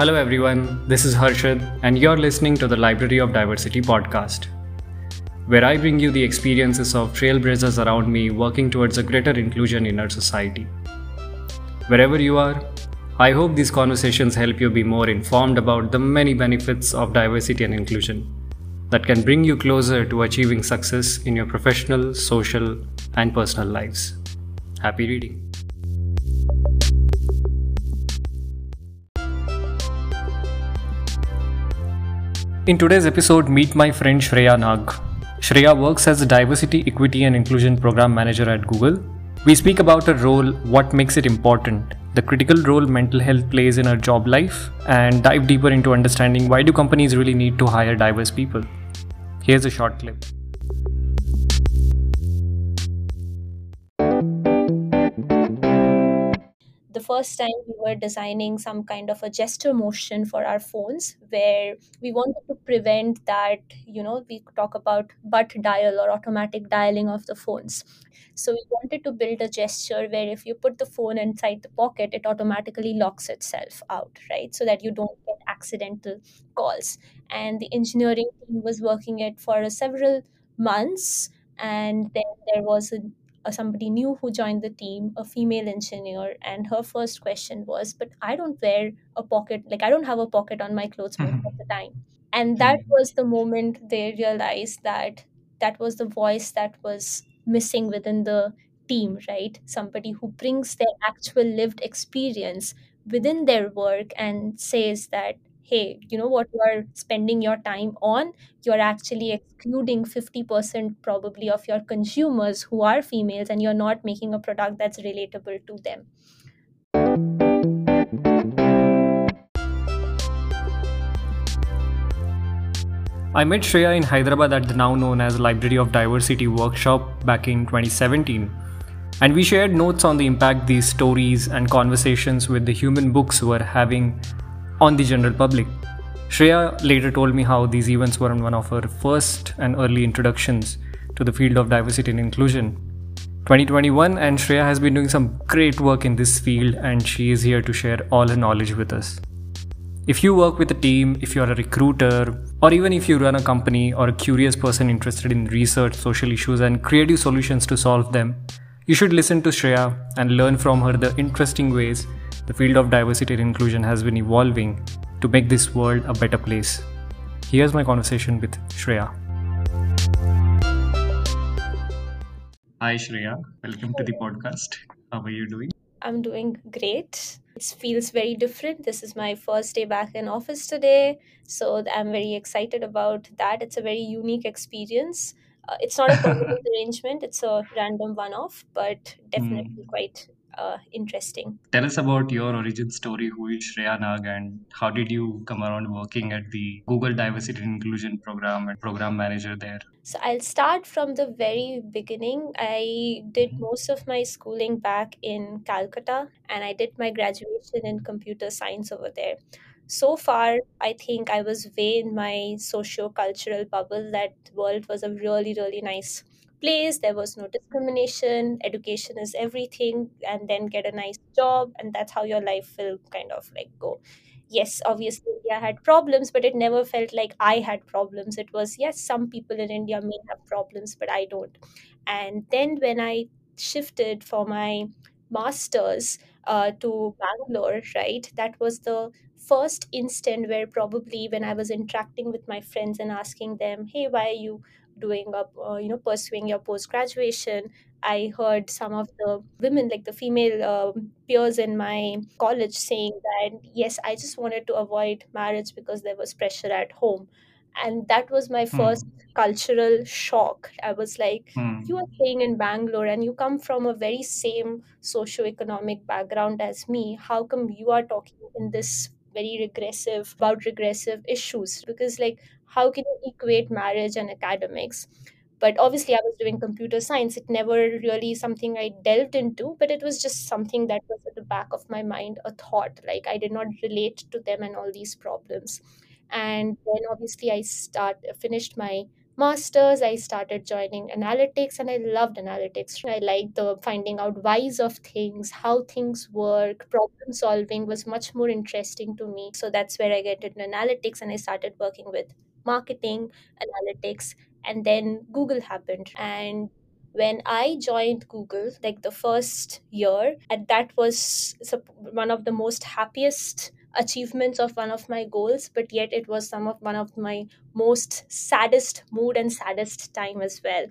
Hello, everyone. This is Harshad, and you're listening to the Library of Diversity podcast, where I bring you the experiences of trailblazers around me working towards a greater inclusion in our society. Wherever you are, I hope these conversations help you be more informed about the many benefits of diversity and inclusion that can bring you closer to achieving success in your professional, social, and personal lives. Happy reading. In today's episode, meet my friend Shreya Nag. Shreya works as a diversity, equity, and inclusion program manager at Google. We speak about her role, what makes it important, the critical role mental health plays in her job life, and dive deeper into understanding why do companies really need to hire diverse people. Here's a short clip. First time we were designing some kind of a gesture motion for our phones where we wanted to prevent that you know we talk about butt dial or automatic dialing of the phones. So we wanted to build a gesture where if you put the phone inside the pocket it automatically locks itself out right? So that you don't get accidental calls. And the engineering team was working it for several months and then there was a uh, somebody new who joined the team, a female engineer, and her first question was, "But I don't wear a pocket. Like I don't have a pocket on my clothes most of the time." And that was the moment they realized that that was the voice that was missing within the team, right? Somebody who brings their actual lived experience within their work and says that hey, you know what you are spending your time on, you're actually excluding 50% probably of your consumers who are females and you're not making a product that's relatable to them. I met Shreya in Hyderabad at the now known as Library of Diversity workshop back in 2017. And we shared notes on the impact these stories and conversations with the human books were having on the general public. Shreya later told me how these events were one of her first and early introductions to the field of diversity and inclusion. 2021 and Shreya has been doing some great work in this field and she is here to share all her knowledge with us. If you work with a team, if you're a recruiter, or even if you run a company or a curious person interested in research social issues and creative solutions to solve them, you should listen to Shreya and learn from her the interesting ways the field of diversity and inclusion has been evolving to make this world a better place. Here's my conversation with Shreya. Hi, Shreya. Welcome to the podcast. How are you doing? I'm doing great. It feels very different. This is my first day back in office today. So I'm very excited about that. It's a very unique experience. Uh, it's not a permanent arrangement, it's a random one off, but definitely mm. quite uh, interesting. Tell us about your origin story. Who is Shreya Nag and how did you come around working at the Google Diversity and Inclusion Program and program manager there? So I'll start from the very beginning. I did mm-hmm. most of my schooling back in Calcutta and I did my graduation in computer science over there so far i think i was way in my socio-cultural bubble that world was a really really nice place there was no discrimination education is everything and then get a nice job and that's how your life will kind of like go. Yes obviously india had problems but it never felt like i had problems. It was yes some people in india may have problems but i don't. And then when i shifted for my masters uh, to bangalore right that was the first instant where probably when i was interacting with my friends and asking them hey why are you doing up uh, you know pursuing your post graduation i heard some of the women like the female uh, peers in my college saying that yes i just wanted to avoid marriage because there was pressure at home. And that was my hmm. first cultural shock. I was like hmm. you are staying in bangalore and you come from a very same socio-economic background as me. How come you are talking in this very regressive about regressive issues? Because like how can you equate marriage and academics? But obviously i was doing computer science. It never really something i delved into but it was just something that was at the back of my mind a thought like i did not relate to them and all these problems. And then obviously i start finished my masters. I started joining analytics and i loved analytics. I liked the finding out whys of things how things work. Problem solving was much more interesting to me. So that's where i get into analytics and i started working with marketing analytics and then google happened and when i joined google like the first year and that was one of the most happiest achievements of one of my goals but yet it was some of one of my most saddest mood and saddest time as well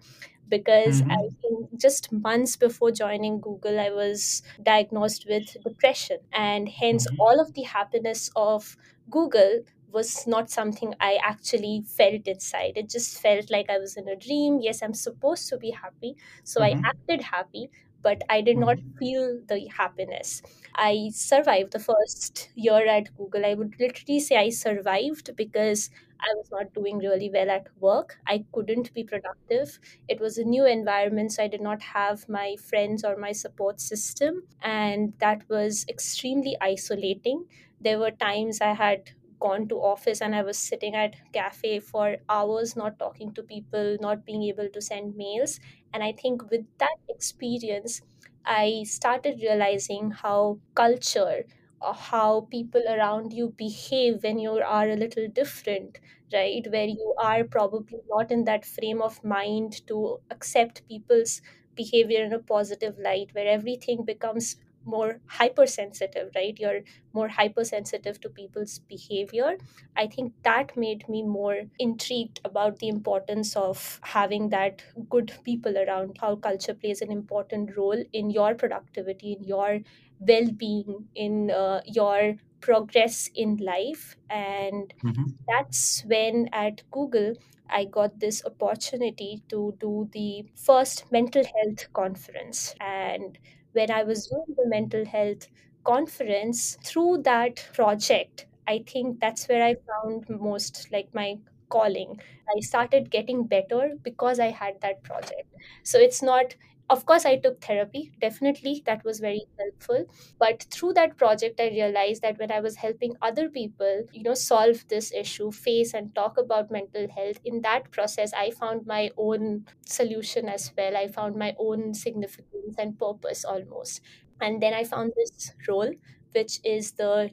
because I Mm-hmm. think just months before joining Google, I was diagnosed with depression, and hence Mm-hmm. all of the happiness of Google was not something I actually felt inside. It just felt like I was in a dream. Yes, I'm supposed to be happy, so I Mm-hmm. acted happy, but I did not Mm-hmm. feel the happiness. I survived the first year at Google. I would literally say I survived because I was not doing really well at work. I couldn't be productive. It was a new environment, so I did not have my friends or my support system, and that was extremely isolating. There were times I had gone to office and I was sitting at cafe for hours not talking to people, not being able to send mails. And I think with that experience, I started realizing how culture or how people around you behave when you are a little different, right? Where you are probably not in that frame of mind to accept people's behavior in a positive light, where everything becomes more hypersensitive, right? You're more hypersensitive to people's behavior. I think that made me more intrigued about the importance of having that good people around, how culture plays an important role in your productivity, in your well being, in uh, your progress in life. And Mm-hmm. that's when at Google, I got this opportunity to do the first mental health conference. And when I was doing the mental health conference, through that project, I think that's where I found most like my calling. I started getting better because I had that project. So it's not, of course, I took therapy, definitely, that was very helpful. But through that project i realized that when i was helping other people you know solve this issue face and talk about mental health in that process i found my own solution as well. I found my own significance and purpose almost. And then I found this role, which is the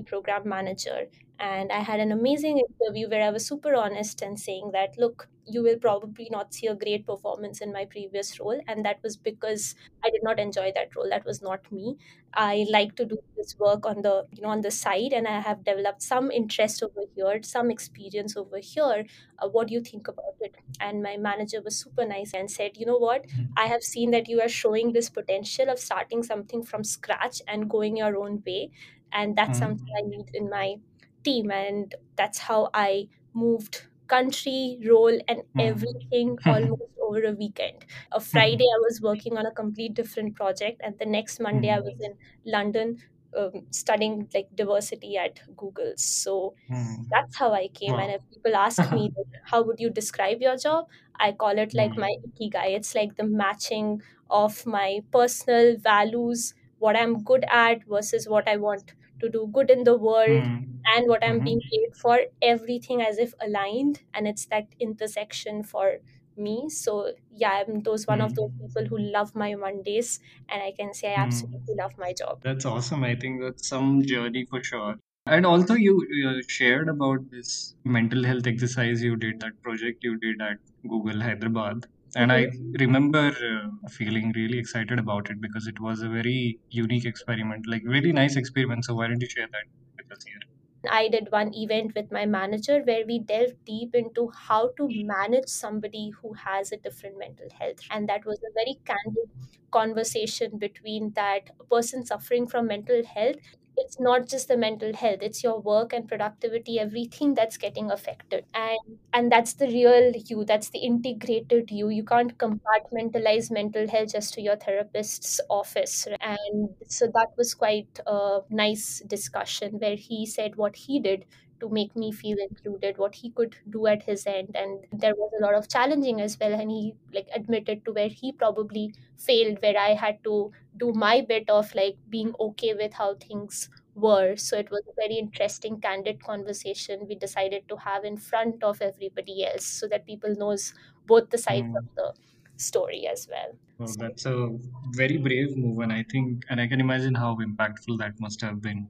program manager. And I had an amazing interview where I was super honest and saying that, look, you will probably not see a great performance in my previous role. And that was because I did not enjoy that role. That was not me. I like to do this work on the, you know, on the side, and I have developed some interest over here, some experience over here. Uh, what do you think about it? And my manager was super nice and said, you know what? I have seen that you are showing this potential of starting something from scratch and going your own way. And that's something I need in my team. And that's how I moved country, role, and everything Mm-hmm. almost over a weekend. A Friday, I was working on a complete different project. And the next Monday, I was in London um, studying like diversity at Google. So Mm-hmm. that's how I came. And if people ask me, like, how would you describe your job? I call it like my Mm-hmm. ikigai. It's like the matching of my personal values, what I'm good at versus what I want to do good in the world, and what I'm being Mm-hmm. paid for, everything as if aligned. And it's that intersection for me. So, yeah, I'm those one of those people who love my Mondays, and I can say I absolutely Mm-hmm. love my job. That's awesome. I think that's some journey for sure. And also, you uh, shared about this mental health exercise you did, that project you did at Google Hyderabad. And I remember uh, feeling really excited about it because it was a very unique experiment, like really nice experiment. So why don't you share that with us here? I did one event with my manager where we delved deep into how to manage somebody who has a different mental health. And that was a very candid conversation between that person suffering from mental health. It's not just the mental health, it's your work and productivity, everything that's getting affected. And and that's the real you, that's the integrated you. You can't compartmentalize mental health just to your therapist's office. And so that was quite a nice discussion where he said what he did to make me feel included what he could do at his end and there was a lot of challenging as well and he like admitted to where he probably failed where i had to do my bit of like being okay with how things were. So it was a very interesting, candid conversation we decided to have in front of everybody else so that people knows both the sides of Mm. the story as well. So that's a very brave move, and I think, and I can imagine how impactful that must have been.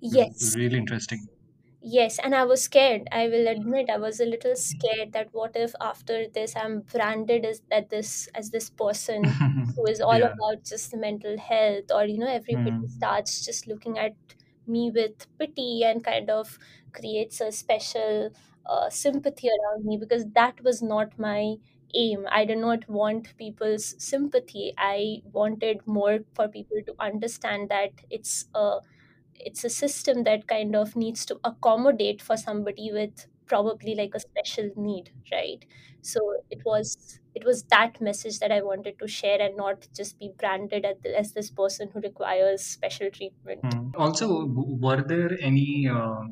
yes, Really interesting. Yes, and I was scared. I will admit I was a little scared that what if after this I'm branded as that this as this person who is all Yeah. about just mental health or you know everybody Mm. starts just looking at me with pity and kind of creates a special uh, sympathy around me because that was not my aim. I did not want people's sympathy. I wanted more for people to understand that it's a it's a system that kind of needs to accommodate for somebody with probably like a special need right so it was it was that message that i wanted to share and not just be branded as, this person who requires special treatment Mm. Also, were there any uh,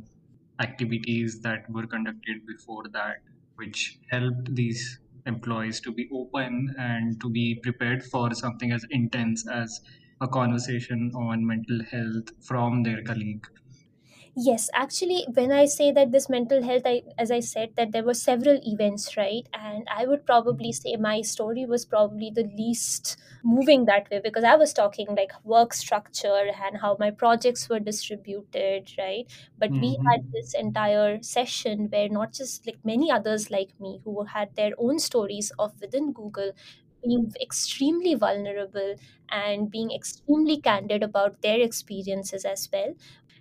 activities that were conducted before that which helped these employees to be open and to be prepared for something as intense as a conversation on mental health from their colleague? Yes, actually, when I say that this mental health, I, as I said, that there were several events, right? And I would probably say my story was probably the least moving that way because I was talking like work structure and how my projects were distributed, right? But we had Mm-hmm. this entire session where not just like many others like me who had their own stories of within Google being extremely vulnerable and being extremely candid about their experiences as well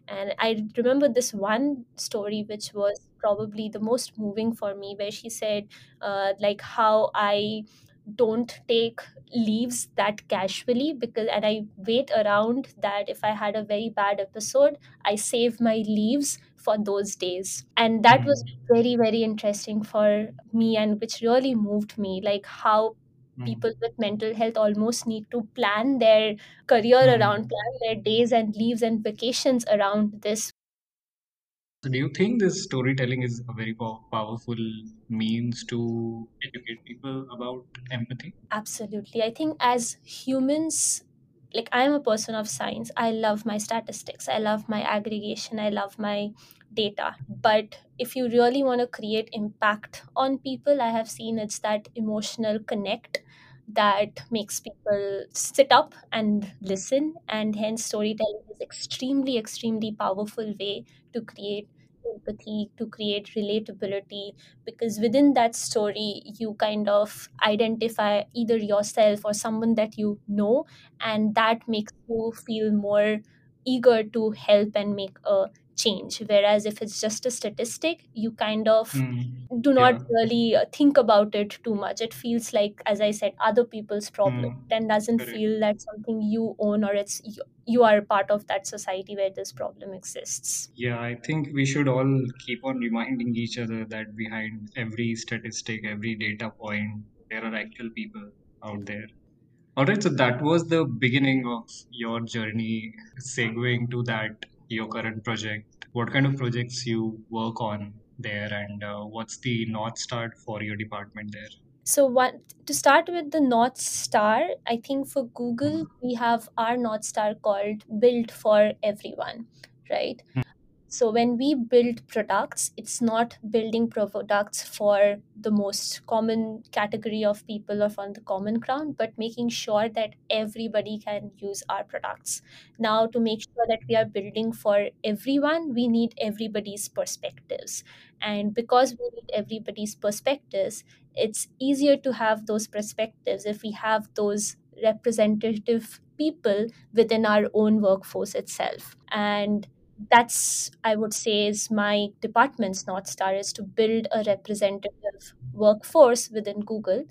and I remember this one story, which was probably the most moving for me, where she said, uh, like, how I don't take leaves that casually because and i wait around that if i had a very bad episode i save my leaves for those days and that was Mm. very very interesting for me and which really moved me like how. People with mental health almost need to plan their career around Mm. plan their days and leaves and vacations around this So, do you think this storytelling is a very powerful means to educate people about empathy? Absolutely. I think as humans, like I am a person of science, I love my statistics, I love my aggregation, I love my data. But if you really want to create impact on people, I have seen it's that emotional connect that makes people sit up and listen. And hence, storytelling is extremely, extremely powerful way to create empathy, to create relatability, because within that story you kind of identify either yourself or someone that you know and that makes you feel more eager to help and make a change whereas if it's just a statistic you kind of Mm. do not Yeah. really uh, think about it too much it feels like as i said other people's problem Mm. then doesn't Correct. feel that something you own or it's you, you are part of that society where this problem exists Yeah, I think we should all keep on reminding each other that behind every statistic, every data point, there are actual people out there. All right, so that was the beginning of your journey, segueing to that, your current project. What kind of projects you work on there, and uh, what's the North Star for your department there? So what to start with the North Star, I think for Google we have our North Star called Built for Everyone, right? So when we build products, it's not building products for the most common category of people or on the common ground but making sure that everybody can use our products. Now, to make sure that we are building for everyone, we need everybody's perspectives. And because we need everybody's perspectives, it's easier to have those perspectives if we have those representative people within our own workforce itself. And that's i would say is my department's north star is to build a representative workforce within google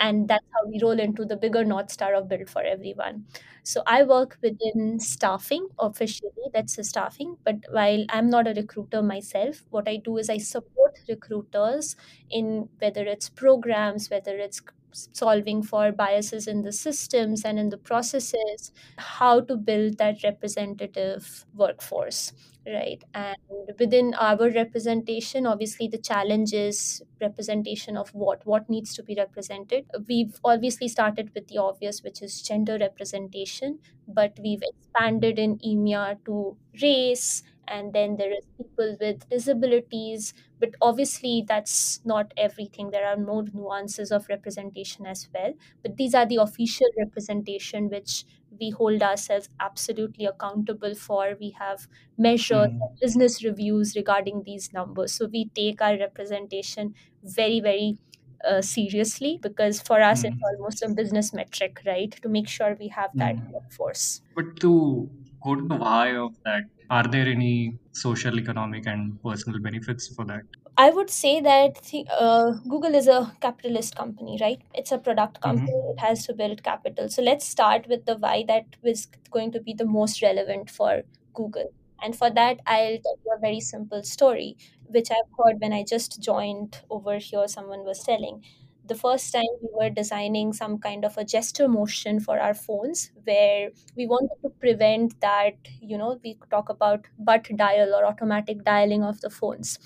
and that's how we roll into the bigger north star of build for everyone. So i work within staffing officially that's the staffing but while i'm not a recruiter myself what i do is i support recruiters in whether it's programs whether it's solving for biases in the systems and in the processes, how to build that representative workforce, right? And within our representation, obviously the challenge is representation of what? What needs to be represented? We've obviously started with the obvious, which is gender representation, but we've expanded in EMEA to race, and then there is people with disabilities but obviously that's not everything there are more nuances of representation as well but these are the official representation which we hold ourselves absolutely accountable for we have measures Mm. and business reviews regarding these numbers so we take our representation very very uh, seriously because for us it's Mm. almost a business metric right to make sure we have that Mm. workforce But to go to the why of that, are there any social, economic, and personal benefits for that? I would say that the, uh, Google is a capitalist company, right? It's a product company. Mm-hmm. It has to build capital. So let's start with the why that was going to be the most relevant for Google. And for that, I'll tell you a very simple story, which I've heard when I just joined over here, someone was telling. The first time we were designing some kind of a gesture motion for our phones, where we wanted to prevent that, you know, we talk about butt dial or automatic dialing of the phones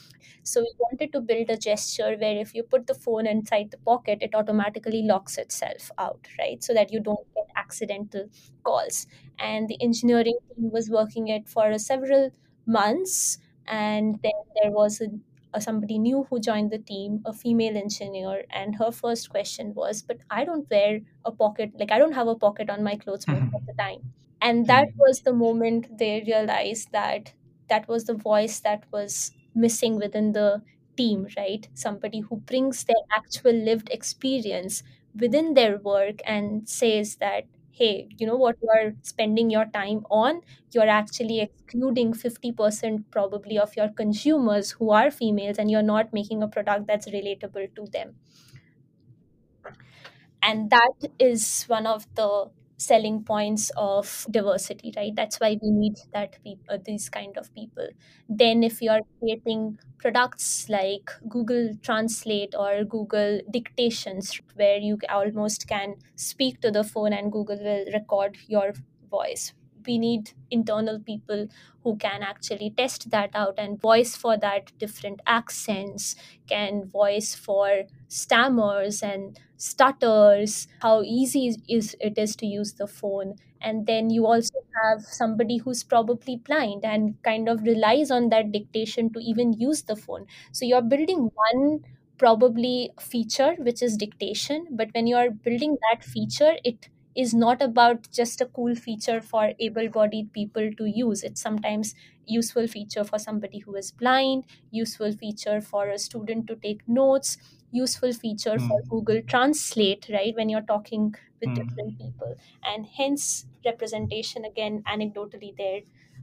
so we wanted to build a gesture where if you put the phone inside the pocket, it automatically locks itself out, right? So that you don't get accidental calls. And the engineering team was working it for several months. And then there was a, somebody new who joined the team, a female engineer, and her first question was, "But I don't wear a pocket. Like I don't have a pocket on my clothes most of the time." And that Mm. was the moment they realized that that was the voice that was missing within the team, right? Somebody who brings their actual lived experience within their work and says that, hey, you know what you are spending your time on? You're actually excluding 50% probably of your consumers who are females, and you're not making a product that's relatable to them. And that is one of the selling points of diversity right? That's why we need that peop- uh, these kind of people. Then if you are creating products like google translate or google dictations where you almost can speak to the phone and google will record your voice. We need internal people who can actually test that out and voice for that different accents can voice for stammers and stutters how easy is it is to use the phone. And then you also have somebody who's probably blind and kind of relies on that dictation to even use the phone. So you're building one probably feature which is dictation but when you're building that feature it is not about just a cool feature for able-bodied people to use. It's sometimes useful feature for somebody who is blind useful feature for a student to take notes useful feature for Mm. google translate right when you're talking with Mm. different people and hence representation again anecdotally there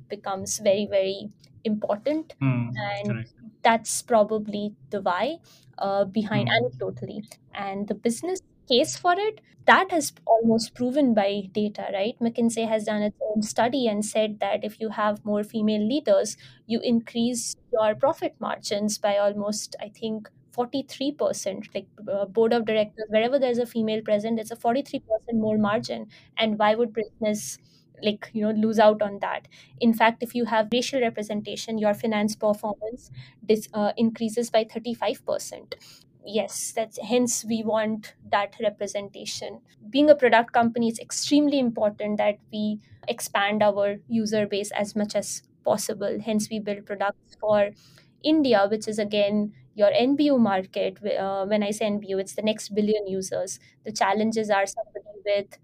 becomes very very important Mm. and Correct. that's probably the why uh, behind Mm. anecdotally and the business case for it that has almost proven by data right mckinsey has done its own study and said that if you have more female leaders you increase your profit margins by almost i think 43% like uh, board of directors wherever there's a female present it's a 43% more margin. And why would business like you know lose out on that? In fact if you have racial representation your finance performance dis, uh, increases by 35% yes that's hence we want that representation. Being a product company it's extremely important that we expand our user base as much as possible. Hence we build products for india which is again your nbu market uh, when i say nbu it's the next billion users the challenges are somebody with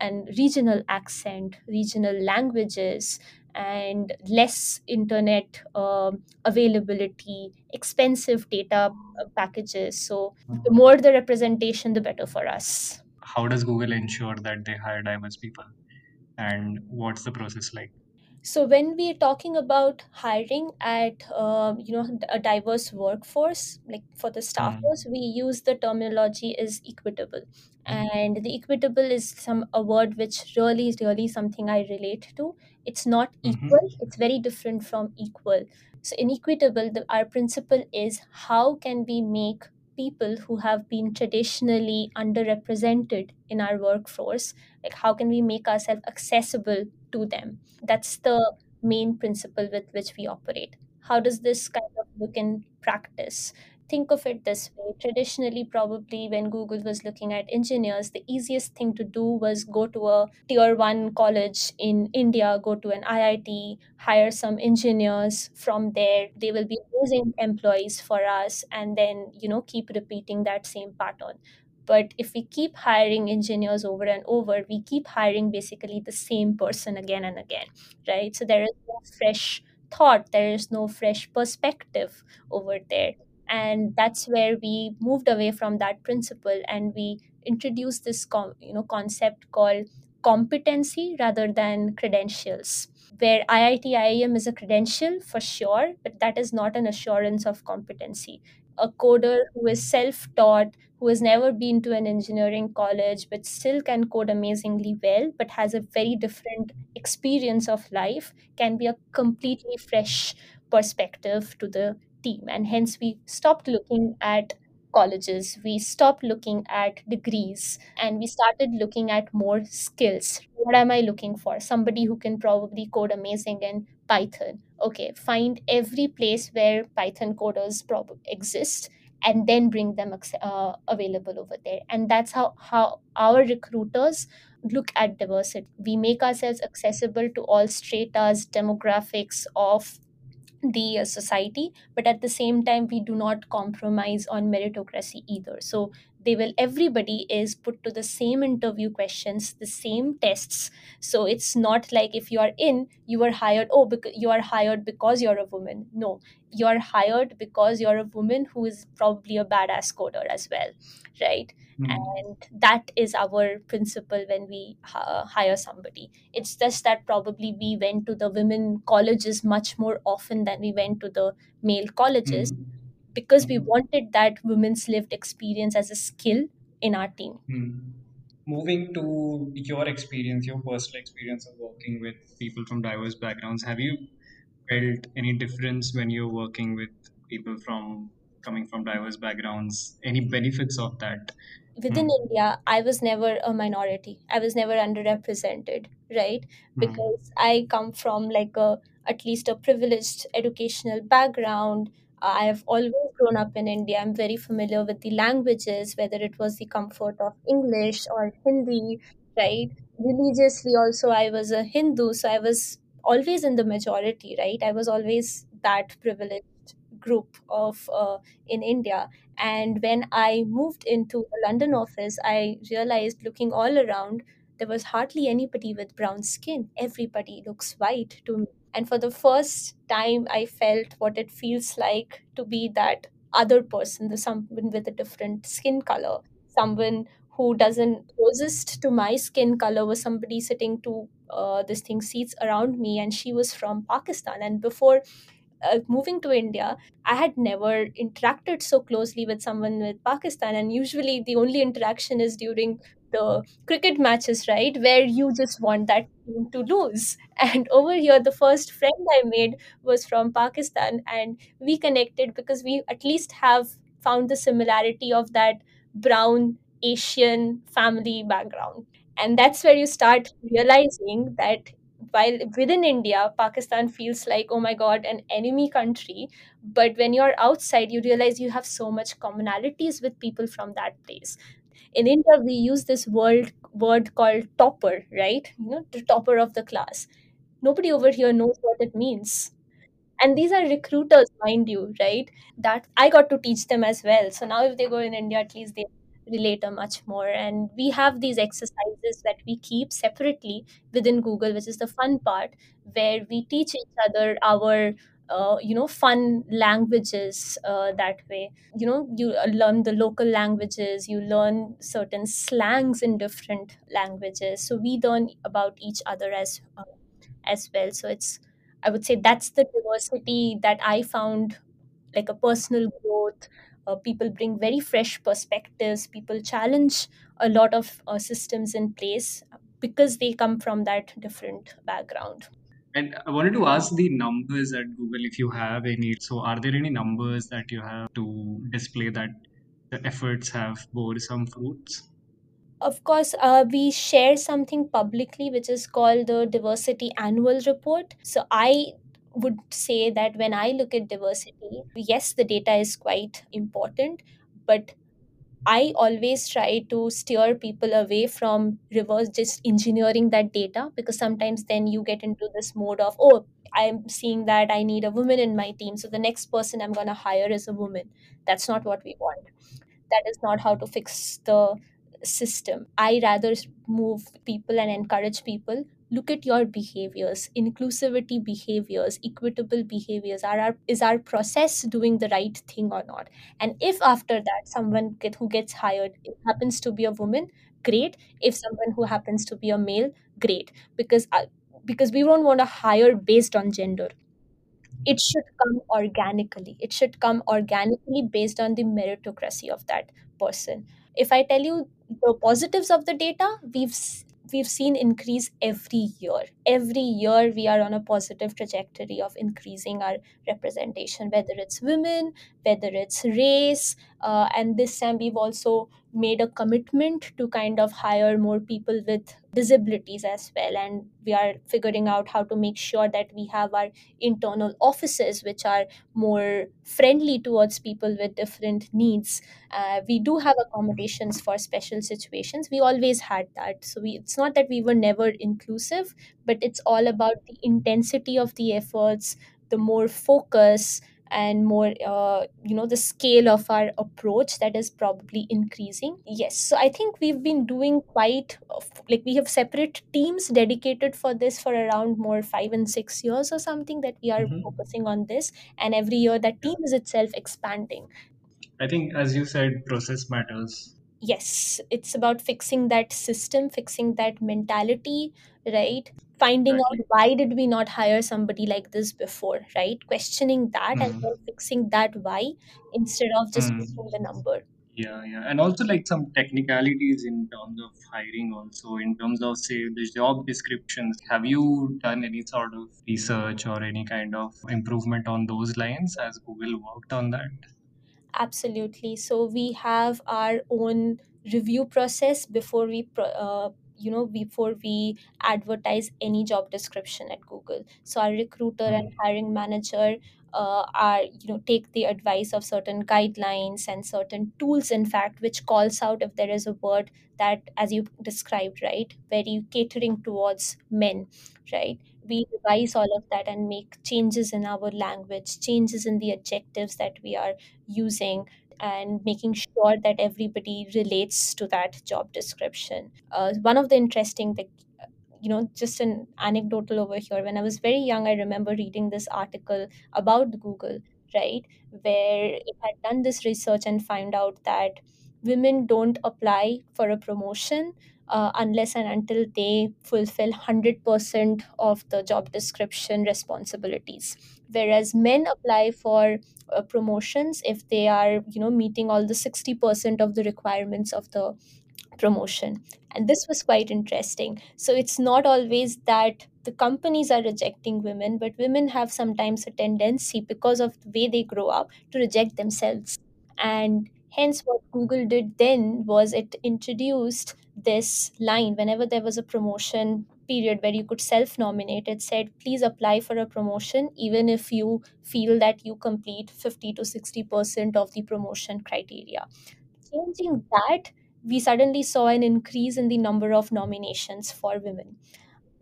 an regional accent regional languages and less internet um availability expensive data uh, packages so the Mm. more the representation the better for us How does Google ensure that they hire diverse people? And what's the process like? So when we're talking about hiring at um, you know a diverse workforce like for the Mm. staffers we use the terminology is equitable. And the equitable is some a word which really is really something i relate to. It's not Mhm. equal. It's very different from equal. So in equitable the, our principle is how can we make people who have been traditionally underrepresented in our workforce like how can we make ourselves accessible to them. That's the main principle with which we operate. How does this kind of look in practice? Think of it this way. Traditionally probably when google was looking at engineers the easiest thing to do was go to a tier 1 college in india go to an iit hire some engineers from there. They will be amazing employees for us and then you know keep repeating that same pattern but if we keep hiring engineers over and over we keep hiring basically the same person again and again right? So there is no fresh thought there is no fresh perspective over there. And that's where we moved away from that principle and we introduced this com- you know concept called competency rather than credentials where IIT IIM is a credential for sure but that is not an assurance of competency. A coder who is self taught who has never been to an engineering college but still can code amazingly well but has a very different experience of life can be a completely fresh perspective to the team. And hence we stopped looking at colleges. We stopped looking at degrees and we started looking at more skills. What am i looking for? Somebody who can probably code amazing in python. Okay find every place where python coders prob- exist and then bring them uh, available over there. And that's how how our recruiters look at diversity. We make ourselves accessible to all stratas demographics of the uh, society but at the same time we do not compromise on meritocracy either. So they will everybody is put to the same interview questions the same tests. So it's not like if you are in you are hired oh because you are hired because you're a woman. No you are hired because you're a woman who is probably a badass coder as well right? Mm. and that is our principle when we uh, hire somebody. It's just that probably we went to the women colleges much more often than we went to the male colleges. Mm because we wanted that women's lived experience as a skill in our team. Hmm. Moving to your experience, your personal experience of working with people from diverse backgrounds, have you felt any difference when you're working with people from coming from diverse backgrounds? Any benefits of that? Within hmm. India, I was never a minority. I was never underrepresented, right? Hmm. Because I come from like a at least a privileged educational background I have always grown up in India. I'm very familiar with the languages, whether it was the comfort of English or Hindi, right? Religiously, also, I was a Hindu, so I was always in the majority, right? I was always that privileged group of uh, in India. And when I moved into the London office, I realized looking all around, there was hardly anybody with brown skin. Everybody looks white to me and for the first time, I felt what it feels like to be that other person, the someone with a different skin color, someone who doesn't closest to my skin color was somebody sitting to uh, this thing seats around me, and she was from Pakistan. And before uh, moving to India, I had never interacted so closely with someone with Pakistan. And usually, the only interaction is during the cricket matches, right? Where you just want that team to lose. And over here, the first friend I made was from Pakistan, and we connected because we at least have found the similarity of that brown Asian family background. And that's where you start realizing that while within India, Pakistan feels like, oh my God, an enemy country. But when you're outside, you realize you have so much commonalities with people from that place in India, we use this word word called topper, right? You know, the topper of the class. Nobody over here knows what it means. And these are recruiters, mind you, right? That I got to teach them as well. So now if they go in India, at least they relate a much more. And we have these exercises that we keep separately within Google, which is the fun part, where we teach each other our uh, you know fun languages uh, that way. You know you learn the local languages you learn certain slangs in different languages. So we learn about each other as uh, as well. So it's i would say that's the diversity that i found like a personal growth. Uh, people bring very fresh perspectives. People challenge a lot of uh, systems in place because they come from that different background and I wanted to ask the numbers at Google if you have any. So, are there any numbers that you have to display that the efforts have bore some fruits? Of course, uh, we share something publicly which is called the Diversity Annual Report. So I would say that when I look at diversity, yes, the data is quite important, but I always try to steer people away from reverse just engineering that data because sometimes then you get into this mode of, oh, I'm seeing that I need a woman in my team. So the next person I'm going to hire is a woman. That's not what we want that is not how to fix the system. I rather move people and encourage people. Look at your behaviors, inclusivity behaviors, equitable behaviors. Are our, is our process doing the right thing or not? And if after that someone get, who gets hired happens to be a woman, great. If someone who happens to be a male, great. Because uh, because we don't want to hire based on gender it should come organically it should come organically based on the meritocracy of that person if i tell you the positives of the data we've we've seen increase every year every year we are on a positive trajectory of increasing our representation whether it's women whether it's race uh, and this time we've also made a commitment to kind of hire more people with disabilities as well. And we are figuring out how to make sure that we have our internal offices which are more friendly towards people with different needs. Uh, we do have accommodations for special situations. We always had that. So we, it's not that we were never inclusive but it's all about the intensity of the efforts the more focus and more uh, you know the scale of our approach that is probably increasing yes so i think we've been doing quite uh, like we have separate teams dedicated for this for around more 5 and 6 years or something that we are Mhm. focusing on this and every year that team is itself expanding I think, as you said, process matters. Yes it's about fixing that system fixing that mentality right finding out why did we not hire somebody like this before right questioning that and Mm. then fixing that why instead of just Mm. fixing the number Yeah, yeah. And also like some technicalities in terms of hiring also in terms of say the job descriptions. Have you done any sort of research or any kind of improvement on those lines as Google worked on that? Absolutely. So we have our own review process before we, pro- uh, you know, before we advertise any job description at Google. So our recruiter and Mm. hiring manager uh, are, you know, take the advice of certain guidelines and certain tools, in fact, which calls out if there is a word that, as you described, right, very catering towards men, right? We revise all of that and make changes in our language, changes in the adjectives that we are using and making sure that everybody relates to that job description. Uh, one of the interesting, like, you know, just an anecdotal over here. When I was very young, I remember reading this article about Google, right, where it had done this research and found out that women don't apply for a promotion uh, unless and until they fulfill 100% of the job description responsibilities. Whereas men apply for uh, promotions if they are you know meeting all the 60% of the requirements of the promotion. And this was quite interesting. So it's not always that the companies are rejecting women but women have sometimes a tendency because of the way they grow up to reject themselves. And hence what google did then was it introduced this line whenever there was a promotion period where you could self nominate it said please apply for a promotion even if you feel that you complete 50 to 60% of the promotion criteria. Changing that we suddenly saw an increase in the number of nominations for women.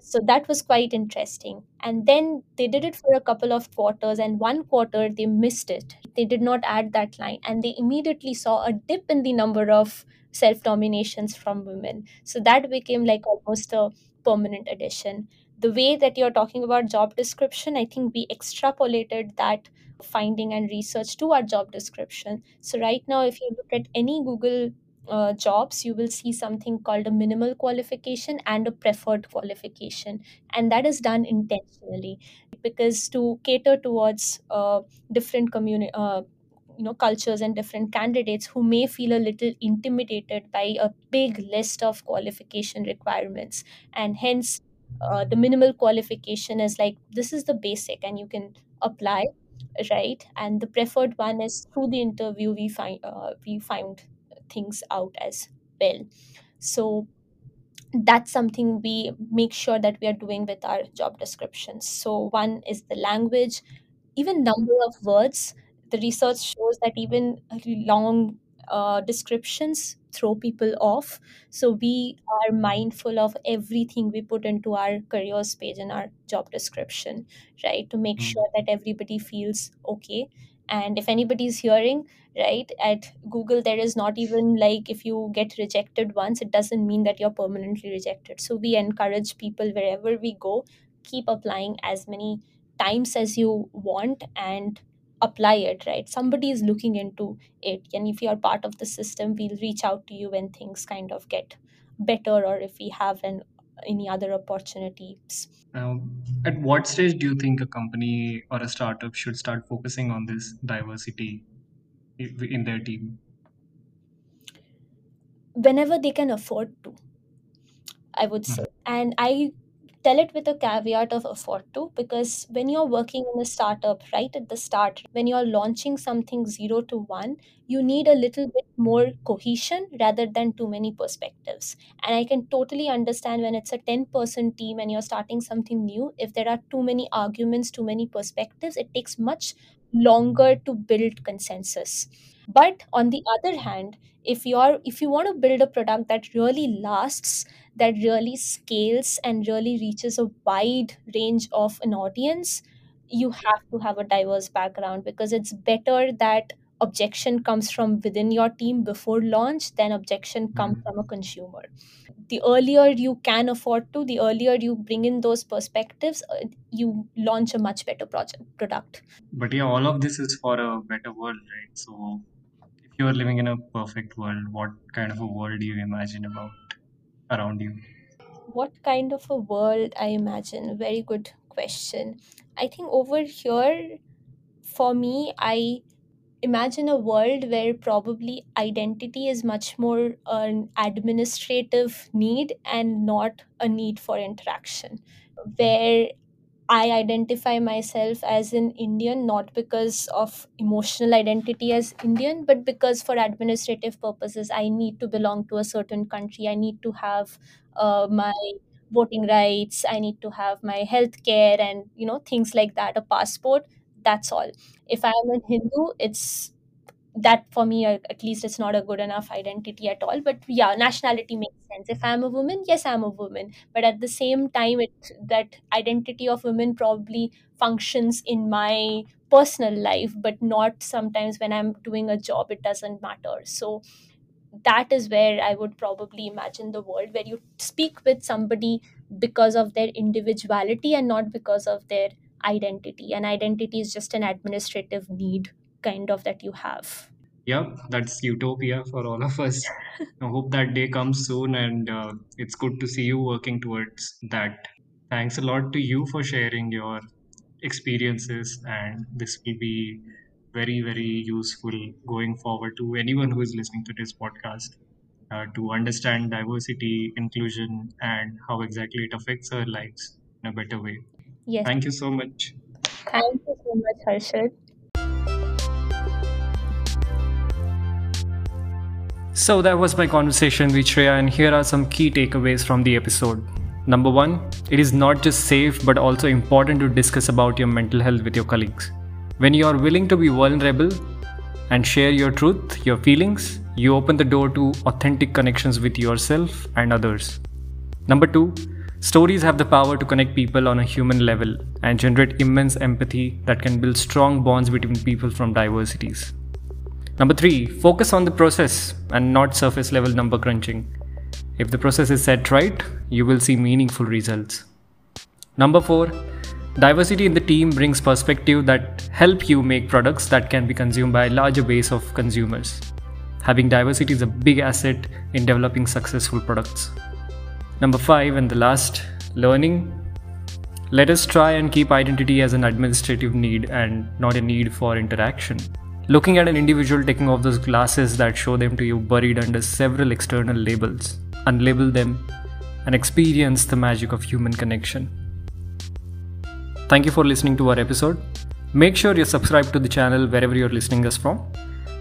So that was quite interesting. And then they did it for a couple of quarters and one quarter they missed it. They did not add that line and they immediately saw a dip in the number of self nominations from women so that became like almost a permanent addition the way that you're talking about job description i think we extrapolated that finding and research to our job description so right now if you look at any google uh, jobs, you will see something called a minimal qualification and a preferred qualification. And that is done intentionally because to cater towards uh, different community. Uh, you know cultures and different candidates who may feel a little intimidated by a big list of qualification requirements. And hence uh, the minimal qualification is like this is the basic and you can apply right? And the preferred one is through the interview we find uh, we find things out as well. So that's something we make sure that we are doing with our job descriptions. So one is the language. Even number of words the research shows that even long uh, descriptions throw people off. So we are mindful of everything we put into our careers page and our job description right to make Mm. sure that everybody feels okay. And if anybody is hearing right at google there is not even like if you get rejected once it doesn't mean that you're permanently rejected. So we encourage people wherever we go keep applying as many times as you want and apply it right? Somebody is looking into it and if you are part of the system we'll reach out to you when things kind of get better or if we have an any other opportunities. Um, at what stage do you think a company or a startup should start focusing on this diversity in their team? whenever they can afford to i would say. And i tell it with a caveat of afford to because when you're working in a startup right at the start when you're launching something 0 to 1 you need a little bit more cohesion rather than too many perspectives. And i can totally understand when it's a 10 person team and you're starting something new if there are too many arguments too many perspectives it takes much longer to build consensus. But on the other hand if you're if you want to build a product that really lasts that really scales and really reaches a wide range of an audience you have to have a diverse background because it's better that objection comes from within your team before launch than objection comes Mhm. from a consumer the earlier you can afford to the earlier you bring in those perspectives uh, you launch a much better project product But yeah, all of this is for a better world, right? So if you are living in a perfect world, what kind of a world do you imagine about around you? what kind of a world i imagine? Very good question. I think over here for me i imagine a world where probably identity is much more an administrative need and not a need for interaction. Where I identify myself as an Indian not because of emotional identity as Indian, but because for administrative purposes, I need to belong to a certain country. I need to have uh, my voting rights. I need to have my health care and you know things like that. A passport. That's all. If I am a Hindu, it's that for me at least it's not a good enough identity at all but yeah nationality makes sense. If i'm a woman yes i'm a woman. But at the same time it that identity of women probably functions in my personal life but not sometimes when i'm doing a job it doesn't matter. So that is where i would probably imagine the world where you speak with somebody because of their individuality and not because of their identity. And identity is just an administrative need kind of that you have Yeah, that's utopia for all of us. I hope that day comes soon, and uh, it's good to see you working towards that. Thanks a lot to you for sharing your experiences, and this will be very, very useful going forward to anyone who is listening to this podcast uh, to understand diversity, inclusion, and how exactly it affects our lives in a better way. Yes. Thank you so much. Thank you so much, Harshad. So that was my conversation with Shreya, and here are some key takeaways from the episode. Number one, it is not just safe but also important to discuss about your mental health with your colleagues. When you are willing to be vulnerable and share your truth, your feelings, you open the door to authentic connections with yourself and others. Number two, stories have the power to connect people on a human level and generate immense empathy that can build strong bonds between people from diversities. Number three, focus on the process and not surface level number crunching. If the process is set right, you will see meaningful results. Number four, diversity in the team brings perspective that help you make products that can be consumed by a larger base of consumers. Having diversity is a big asset in developing successful products. Number five, and the last, learning. Let us try and keep identity as an administrative need and not a need for interaction. Looking at an individual taking off those glasses that show them to you buried under several external labels, unlabel them, and experience the magic of human connection. Thank you for listening to our episode. Make sure you're subscribed to the channel wherever you're listening us from.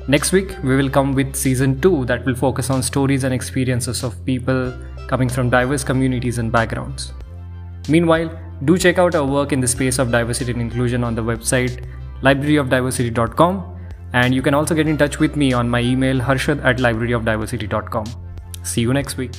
Next week, we will come with season 2 that will focus on stories and experiences of people coming from diverse communities and backgrounds. Meanwhile, do check out our work in the space of diversity and inclusion on the website libraryofdiversity.com and you can also get in touch with me on my email harshad at libraryofdiversity.com. See you next week.